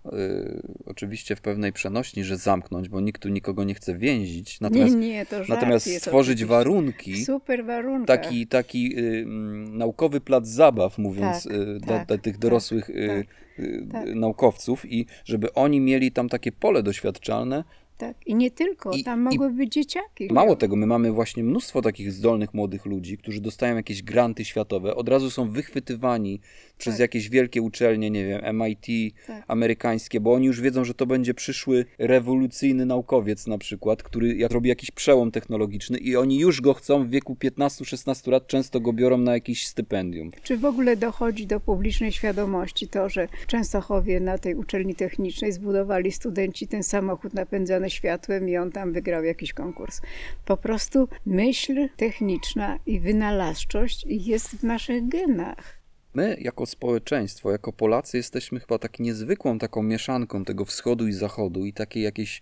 [SPEAKER 1] y, oczywiście w pewnej przenośni, że zamknąć, bo nikt tu nikogo nie chce więzić. Natomiast,
[SPEAKER 2] nie, nie,
[SPEAKER 1] natomiast stworzyć warunki,
[SPEAKER 2] super warunkach.
[SPEAKER 1] taki, taki y, mm, naukowy plac zabaw, mówiąc
[SPEAKER 2] Tak,
[SPEAKER 1] y, dla,
[SPEAKER 2] tak,
[SPEAKER 1] dla tych
[SPEAKER 2] tak,
[SPEAKER 1] dorosłych y,
[SPEAKER 2] tak,
[SPEAKER 1] y,
[SPEAKER 2] tak.
[SPEAKER 1] naukowców i żeby oni mieli tam takie pole doświadczalne.
[SPEAKER 2] Tak. I nie tylko,
[SPEAKER 1] I-
[SPEAKER 2] tam mogły być dzieciaki.
[SPEAKER 1] Mało tego, my mamy właśnie mnóstwo takich zdolnych młodych ludzi, którzy dostają jakieś granty światowe, od razu są wychwytywani przez
[SPEAKER 2] Tak.
[SPEAKER 1] jakieś wielkie uczelnie, nie wiem, MIT
[SPEAKER 2] Tak.
[SPEAKER 1] amerykańskie, bo oni już wiedzą, że to będzie przyszły rewolucyjny naukowiec na przykład, który robi jakiś przełom technologiczny i oni już go chcą w wieku 15-16 lat, często go biorą na jakieś stypendium.
[SPEAKER 2] Czy w ogóle dochodzi do publicznej świadomości to, że w Częstochowie na tej uczelni technicznej zbudowali studenci ten samochód napędzany światłem i on tam wygrał jakiś konkurs? Po prostu myśl techniczna i wynalazczość jest w naszych genach.
[SPEAKER 1] My, jako społeczeństwo, jako Polacy, jesteśmy chyba tak niezwykłą taką mieszanką tego wschodu i zachodu i takiej jakiejś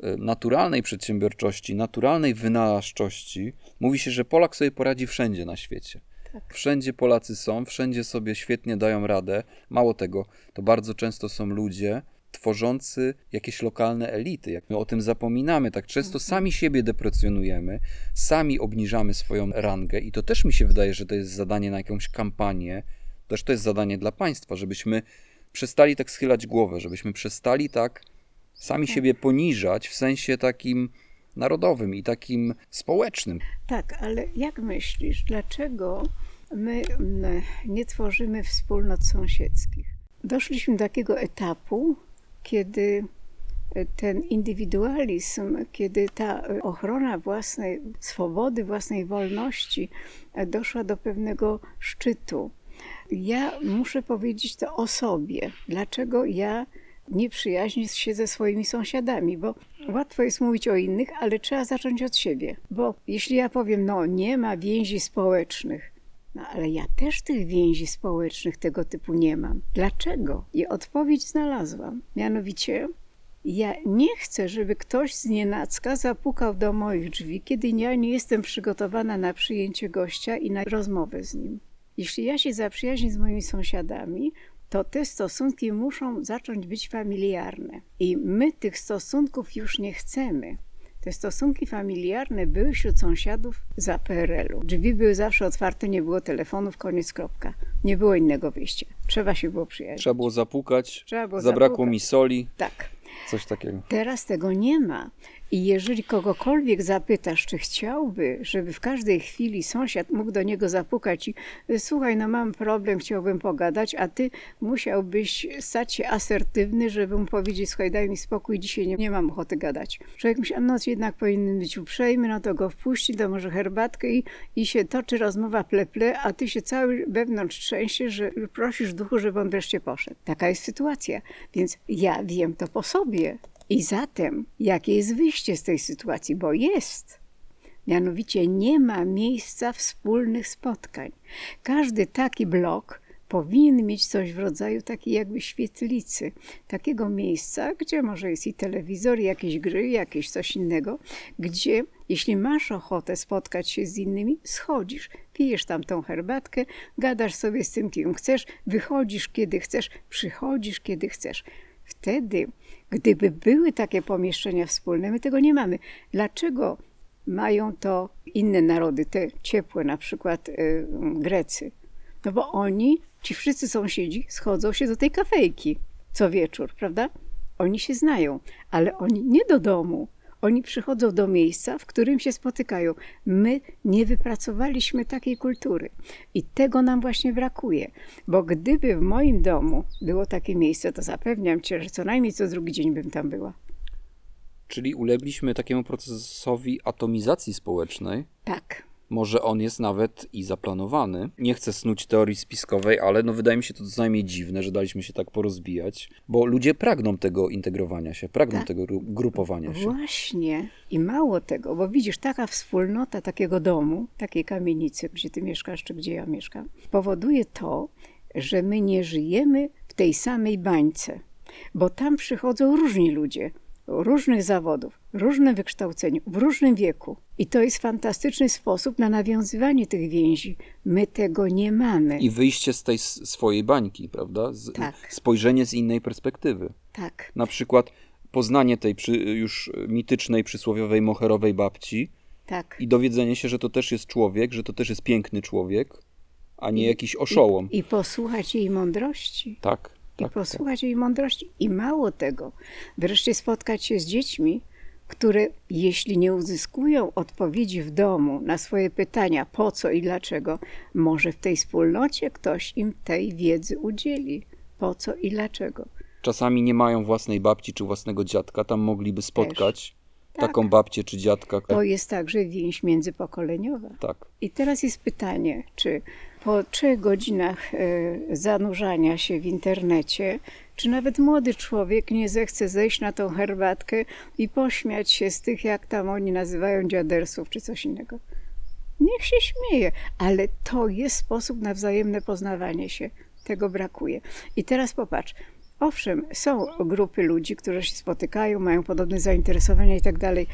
[SPEAKER 1] e, naturalnej przedsiębiorczości, naturalnej wynalazczości. Mówi się, że Polak sobie poradzi wszędzie na świecie.
[SPEAKER 2] Tak.
[SPEAKER 1] Wszędzie Polacy są, wszędzie sobie świetnie dają radę. Mało tego, to bardzo często są ludzie tworzący jakieś lokalne elity. Jak my o tym zapominamy, tak często sami siebie deprecjonujemy, sami obniżamy swoją rangę i to też mi się wydaje, że to jest zadanie na jakąś kampanię, też to jest zadanie dla państwa, żebyśmy przestali tak schylać głowę, żebyśmy przestali tak sami siebie poniżać w sensie takim narodowym i takim społecznym.
[SPEAKER 2] Tak, ale jak myślisz, dlaczego my mm, nie tworzymy wspólnot sąsiedzkich? Doszliśmy do takiego etapu, kiedy ten indywidualizm, kiedy ta ochrona własnej swobody, własnej wolności doszła do pewnego szczytu. Ja muszę powiedzieć to o sobie. Dlaczego ja nie przyjaźnię się ze swoimi sąsiadami, bo łatwo jest mówić o innych, ale trzeba zacząć od siebie. Bo jeśli ja powiem, no nie ma więzi społecznych, no ale ja też tych więzi społecznych tego typu nie mam. Dlaczego? I odpowiedź znalazłam. Mianowicie, ja nie chcę, żeby ktoś z nienacka zapukał do moich drzwi, kiedy ja nie jestem przygotowana na przyjęcie gościa i na rozmowę z nim. Jeśli ja się zaprzyjaźnię z moimi sąsiadami, to te stosunki muszą zacząć być familiarne. I my tych stosunków już nie chcemy. Te stosunki familiarne były wśród sąsiadów za PRL-u. Drzwi były zawsze otwarte, nie było telefonów, koniec, kropka. Nie było innego wyjścia. Trzeba się było przyjaźnić.
[SPEAKER 1] Trzeba było zapukać,
[SPEAKER 2] Trzeba było
[SPEAKER 1] zabrakło
[SPEAKER 2] zapukać.
[SPEAKER 1] mi soli,
[SPEAKER 2] Tak.
[SPEAKER 1] coś takiego.
[SPEAKER 2] Teraz tego nie ma. I jeżeli kogokolwiek zapytasz, czy chciałby, żeby w każdej chwili sąsiad mógł do niego zapukać i słuchaj, no mam problem, chciałbym pogadać, a ty musiałbyś stać się asertywny, żeby mu powiedzieć, słuchaj, daj mi spokój, dzisiaj nie, nie mam ochoty gadać. Człowiek myśli, a no jednak powinien być uprzejmy, no to go wpuści, to może herbatkę i, i się toczy rozmowa pleple, a ty się cały wewnątrz trzęsiesz, że prosisz duchu, żeby on wreszcie poszedł. Taka jest sytuacja. Więc ja wiem to po sobie. I zatem, jakie jest wyjście z tej sytuacji? Bo jest. Mianowicie nie ma miejsca wspólnych spotkań. Każdy taki blok powinien mieć coś w rodzaju takiej jakby świetlicy, takiego miejsca, gdzie może jest i telewizor, i jakieś gry, jakieś coś innego, gdzie jeśli masz ochotę spotkać się z innymi, schodzisz, pijesz tam tą herbatkę, gadasz sobie z tym, kim chcesz, wychodzisz kiedy chcesz, przychodzisz kiedy chcesz. Wtedy, gdyby były takie pomieszczenia wspólne, my tego nie mamy. Dlaczego mają to inne narody, te ciepłe, na przykład y, Grecy? No bo oni, ci wszyscy sąsiedzi, schodzą się do tej kafejki co wieczór, prawda? Oni się znają, ale oni nie do domu. Oni przychodzą do miejsca, w którym się spotykają. My nie wypracowaliśmy takiej kultury i tego nam właśnie brakuje. Bo gdyby w moim domu było takie miejsce, to zapewniam cię, że co najmniej co drugi dzień bym tam była.
[SPEAKER 1] Czyli ulegliśmy takiemu procesowi atomizacji społecznej.
[SPEAKER 2] Tak.
[SPEAKER 1] Może on jest nawet i zaplanowany. Nie chcę snuć teorii spiskowej, ale no wydaje mi się to co najmniej dziwne, że daliśmy się tak porozbijać, bo ludzie pragną tego integrowania się, pragną
[SPEAKER 2] Tak.
[SPEAKER 1] tego gru- grupowania się.
[SPEAKER 2] Właśnie. I mało tego, bo widzisz, taka wspólnota takiego domu, takiej kamienicy, gdzie ty mieszkasz, czy gdzie ja mieszkam, powoduje to, że my nie żyjemy w tej samej bańce, bo tam przychodzą różni ludzie, różnych zawodów, różne wykształceniu, w różnym wieku. I to jest fantastyczny sposób na nawiązywanie tych więzi. My tego nie mamy.
[SPEAKER 1] I wyjście z tej swojej bańki, prawda? Z,
[SPEAKER 2] Tak.
[SPEAKER 1] Spojrzenie z innej perspektywy.
[SPEAKER 2] Tak,
[SPEAKER 1] Na przykład poznanie tej przy, już mitycznej, przysłowiowej moherowej babci
[SPEAKER 2] tak.
[SPEAKER 1] i dowiedzenie się, że to też jest człowiek, że to też jest piękny człowiek, a nie jakiś oszołom.
[SPEAKER 2] I, I posłuchać jej mądrości.
[SPEAKER 1] tak,
[SPEAKER 2] i
[SPEAKER 1] tak, tak.
[SPEAKER 2] posłuchać jej mądrości. I mało tego, wreszcie spotkać się z dziećmi, które jeśli nie uzyskują odpowiedzi w domu na swoje pytania po co i dlaczego, może w tej wspólnocie ktoś im tej wiedzy udzieli. Po co i dlaczego.
[SPEAKER 1] Czasami nie mają własnej babci czy własnego dziadka, tam mogliby spotkać
[SPEAKER 2] Tak.
[SPEAKER 1] taką babcię czy dziadka.
[SPEAKER 2] To jest także więź międzypokoleniowa.
[SPEAKER 1] Tak.
[SPEAKER 2] I teraz jest pytanie, czy po trzech godzinach e, zanurzania się w internecie, czy nawet młody człowiek nie zechce zejść na tą herbatkę i pośmiać się z tych, jak tam oni nazywają dziadersów, czy coś innego. Niech się śmieje, ale to jest sposób na wzajemne poznawanie się. Tego brakuje. I teraz popatrz. Owszem, są grupy ludzi, którzy się spotykają, mają podobne zainteresowania i tak dalej,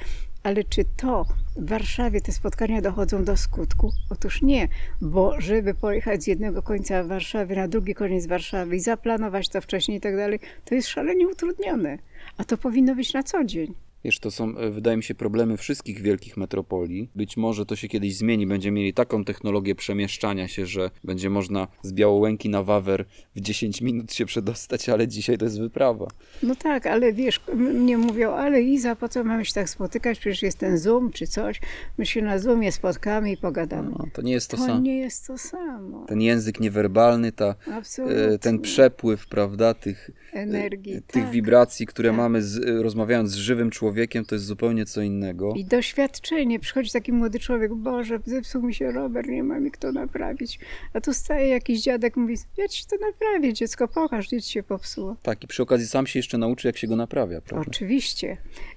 [SPEAKER 2] ale czy to w Warszawie te spotkania dochodzą do skutku? Otóż nie, bo żeby pojechać z jednego końca Warszawy na drugi koniec Warszawy i zaplanować to wcześniej i tak dalej, to jest szalenie utrudnione. A to powinno być na co dzień.
[SPEAKER 1] Wiesz, to są, e, wydaje mi się, problemy wszystkich wielkich metropolii. Być może to się kiedyś zmieni. Będziemy mieli taką technologię przemieszczania się, że będzie można z Białołęki na Wawer w 10 minut się przedostać, ale dzisiaj to jest wyprawa.
[SPEAKER 2] No tak, ale wiesz, mnie mówią, ale Iza, po co mamy się tak spotykać? Przecież jest ten Zoom czy coś. My się na Zoomie spotkamy i pogadamy.
[SPEAKER 1] No, to nie jest to,
[SPEAKER 2] To
[SPEAKER 1] samo.
[SPEAKER 2] nie jest to samo.
[SPEAKER 1] Ten język niewerbalny, ta, e,
[SPEAKER 2] Absolutnie.
[SPEAKER 1] ten przepływ, prawda, tych, e,
[SPEAKER 2] Energii,
[SPEAKER 1] tych
[SPEAKER 2] tak.
[SPEAKER 1] wibracji, które
[SPEAKER 2] tak.
[SPEAKER 1] mamy z, rozmawiając z żywym człowiekiem, to jest zupełnie co innego.
[SPEAKER 2] I doświadczenie. Przychodzi taki młody człowiek, Boże, zepsuł mi się rower, nie ma mi kto naprawić. A tu staje jakiś dziadek, mówi, ja ci to naprawię, dziecko, pokaż, gdzie ci się popsuło.
[SPEAKER 1] Tak, i przy okazji sam się jeszcze nauczy, jak się go naprawia, prawda?
[SPEAKER 2] Oczywiście.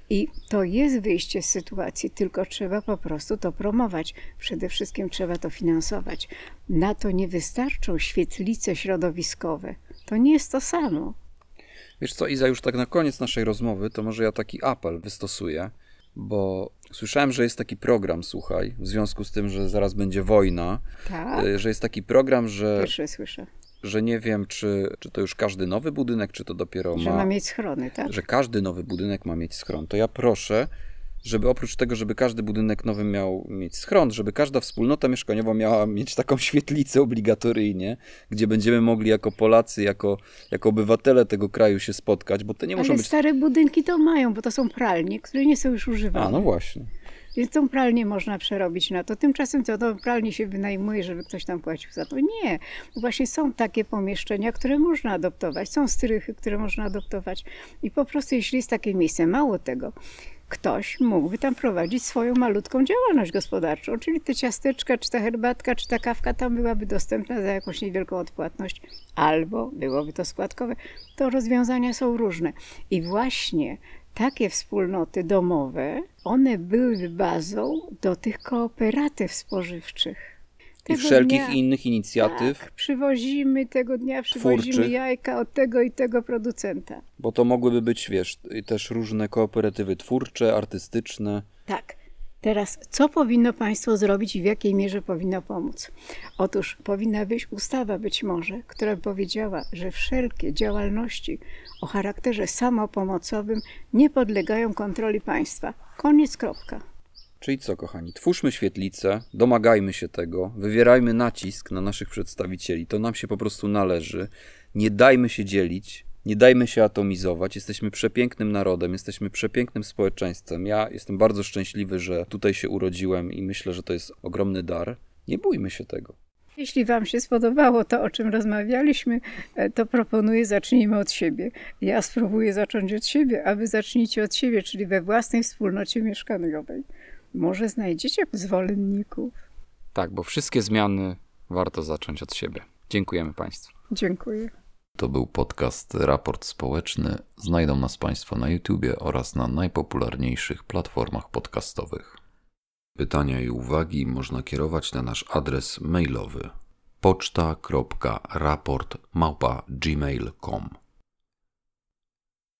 [SPEAKER 2] I to jest wyjście z sytuacji, tylko trzeba po prostu to promować. Przede wszystkim trzeba to finansować. Na to nie wystarczą świetlice środowiskowe. To nie jest to samo.
[SPEAKER 1] Wiesz co, Iza, już tak na koniec naszej rozmowy, to może ja taki apel wystosuję, bo słyszałem, że jest taki program, słuchaj, w związku z tym, że zaraz będzie wojna,
[SPEAKER 2] Tak?
[SPEAKER 1] y, że jest taki program, że,
[SPEAKER 2] Pierwsze słyszę.
[SPEAKER 1] że nie wiem, czy, czy to już każdy nowy budynek, czy to dopiero
[SPEAKER 2] Że
[SPEAKER 1] ma,
[SPEAKER 2] ma mieć schrony, tak?
[SPEAKER 1] że każdy nowy budynek ma mieć schron. To ja proszę, żeby oprócz tego, żeby każdy budynek nowy miał mieć schron, żeby każda wspólnota mieszkaniowa miała mieć taką świetlicę obligatoryjnie, gdzie będziemy mogli jako Polacy, jako, jako obywatele tego kraju się spotkać, bo to nie muszą
[SPEAKER 2] Ale
[SPEAKER 1] być...
[SPEAKER 2] stare budynki to mają, bo to są pralnie, które nie są już używane.
[SPEAKER 1] A, no właśnie.
[SPEAKER 2] Więc tą pralnię można przerobić na to. Tymczasem to tą pralnię się wynajmuje, żeby ktoś tam płacił za to. Nie. Właśnie są takie pomieszczenia, które można adoptować. Są strychy, które można adoptować. I po prostu jeśli jest takie miejsce, mało tego, ktoś mógłby tam prowadzić swoją malutką działalność gospodarczą, czyli te ciasteczka, czy ta herbatka, czy ta kawka tam byłaby dostępna za jakąś niewielką odpłatność, albo byłoby to składkowe. To rozwiązania są różne. I właśnie takie wspólnoty domowe, one byłyby bazą do tych kooperatyw spożywczych.
[SPEAKER 1] I
[SPEAKER 2] Tego
[SPEAKER 1] wszelkich
[SPEAKER 2] dnia-
[SPEAKER 1] innych inicjatyw,
[SPEAKER 2] Tak, przywozimy tego dnia, przywozimy
[SPEAKER 1] Twórczych.
[SPEAKER 2] jajka od tego i tego producenta.
[SPEAKER 1] Bo to mogłyby być, wiesz, też różne kooperatywy twórcze, artystyczne.
[SPEAKER 2] Tak. Teraz, co powinno państwo zrobić i w jakiej mierze powinno pomóc? Otóż powinna wyjść ustawa być może, która by powiedziała, że wszelkie działalności o charakterze samopomocowym nie podlegają kontroli państwa. Koniec, kropka.
[SPEAKER 1] Czyli co, kochani? Twórzmy świetlicę, domagajmy się tego, wywierajmy nacisk na naszych przedstawicieli. To nam się po prostu należy. Nie dajmy się dzielić, nie dajmy się atomizować. Jesteśmy przepięknym narodem, jesteśmy przepięknym społeczeństwem. Ja jestem bardzo szczęśliwy, że tutaj się urodziłem i myślę, że to jest ogromny dar. Nie bójmy się tego.
[SPEAKER 2] Jeśli Wam się spodobało to, o czym rozmawialiśmy, e, to proponuję zacznijmy od siebie. Ja spróbuję zacząć od siebie, a Wy zacznijcie od siebie, czyli we własnej wspólnocie mieszkaniowej. Może znajdziecie zwolenników.
[SPEAKER 1] Tak, bo wszystkie zmiany warto zacząć od siebie. Dziękujemy Państwu.
[SPEAKER 2] Dziękuję.
[SPEAKER 3] To był podcast Raport Społeczny. Znajdą nas Państwo na YouTubie oraz na najpopularniejszych platformach podcastowych. Pytania i uwagi można kierować na nasz adres mailowy poczta.raport.gmail.com